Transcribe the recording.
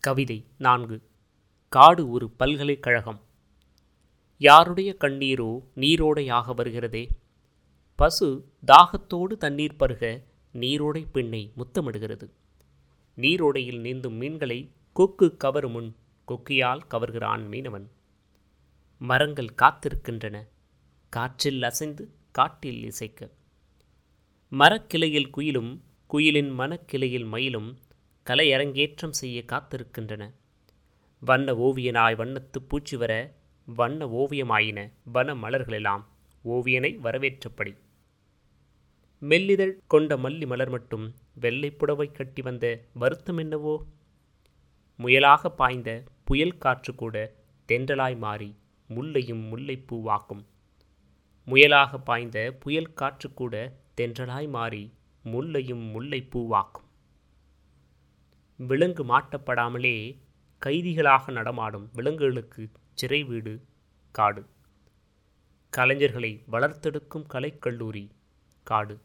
கவிதை நான்கு. காடு ஒரு பல்கலைக்கழகம். யாருடைய கண்ணீரோ நீரோடையாக வருகிறதே? பசு தாகத்தோடு தண்ணீர் பருக நீரோடை பெண்ணை முத்தமிடுகிறது. நீரோடையில் நீந்தும் மீன்களை கொக்கு கவரும் முன் கொக்கியால் கவர்கிறான் மீனவன். மரங்கள் காத்திருக்கின்றன. காற்றில் அசைந்து காட்டில் இசைக்க. மரக்கிளையில் குயிலும் குயிலின் மனக்கிளையில் மயிலும் கலை அரங்கேற்றம் செய்ய காத்திருக்கின்றன. வண்ண ஓவியனாய் வண்ணத்து பூச்சி வர வண்ண ஓவியமாயின வன மலர்களெல்லாம் ஓவியனை வரவேற்றபடி. மெல்லிதழ் கொண்ட மல்லி மலர் மட்டும் வெள்ளை புடவை கட்டி வந்த வருத்தம் என்னவோ? முயலாக பாய்ந்த புயல் காற்று கூட தென்றலாய் மாறி முல்லையும் முல்லைப்பூவாக்கும் முயலாக பாய்ந்த புயல் காற்று கூட தென்றலாய் மாறி முல்லையும் முல்லைப்பூவாக்கும் விலங்கு மாட்டப்படாமலே கைதிகளாக நடமாடும் விலங்குகளுக்கு சிறை வீடு காடு. கலைஞர்களை வளர்த்தெடுக்கும் கலைக்கல்லூரி காடு.